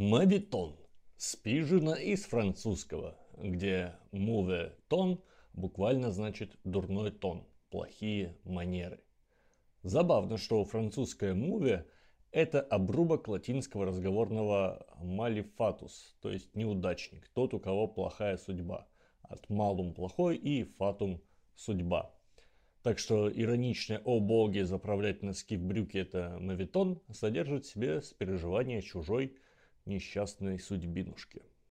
Мавитон спижено из французского, где mauvais тон буквально значит дурной тон, плохие манеры. Забавно, что французское «муве» – это обрубок латинского разговорного «malifatus», то есть неудачник, тот, у кого плохая судьба. От «малум» – плохой и «фатум» – судьба. Так что ироничное «О боги, заправлять носки в брюки» – это мавитон, содержит в себе переживание чужой несчастной судьбинушки.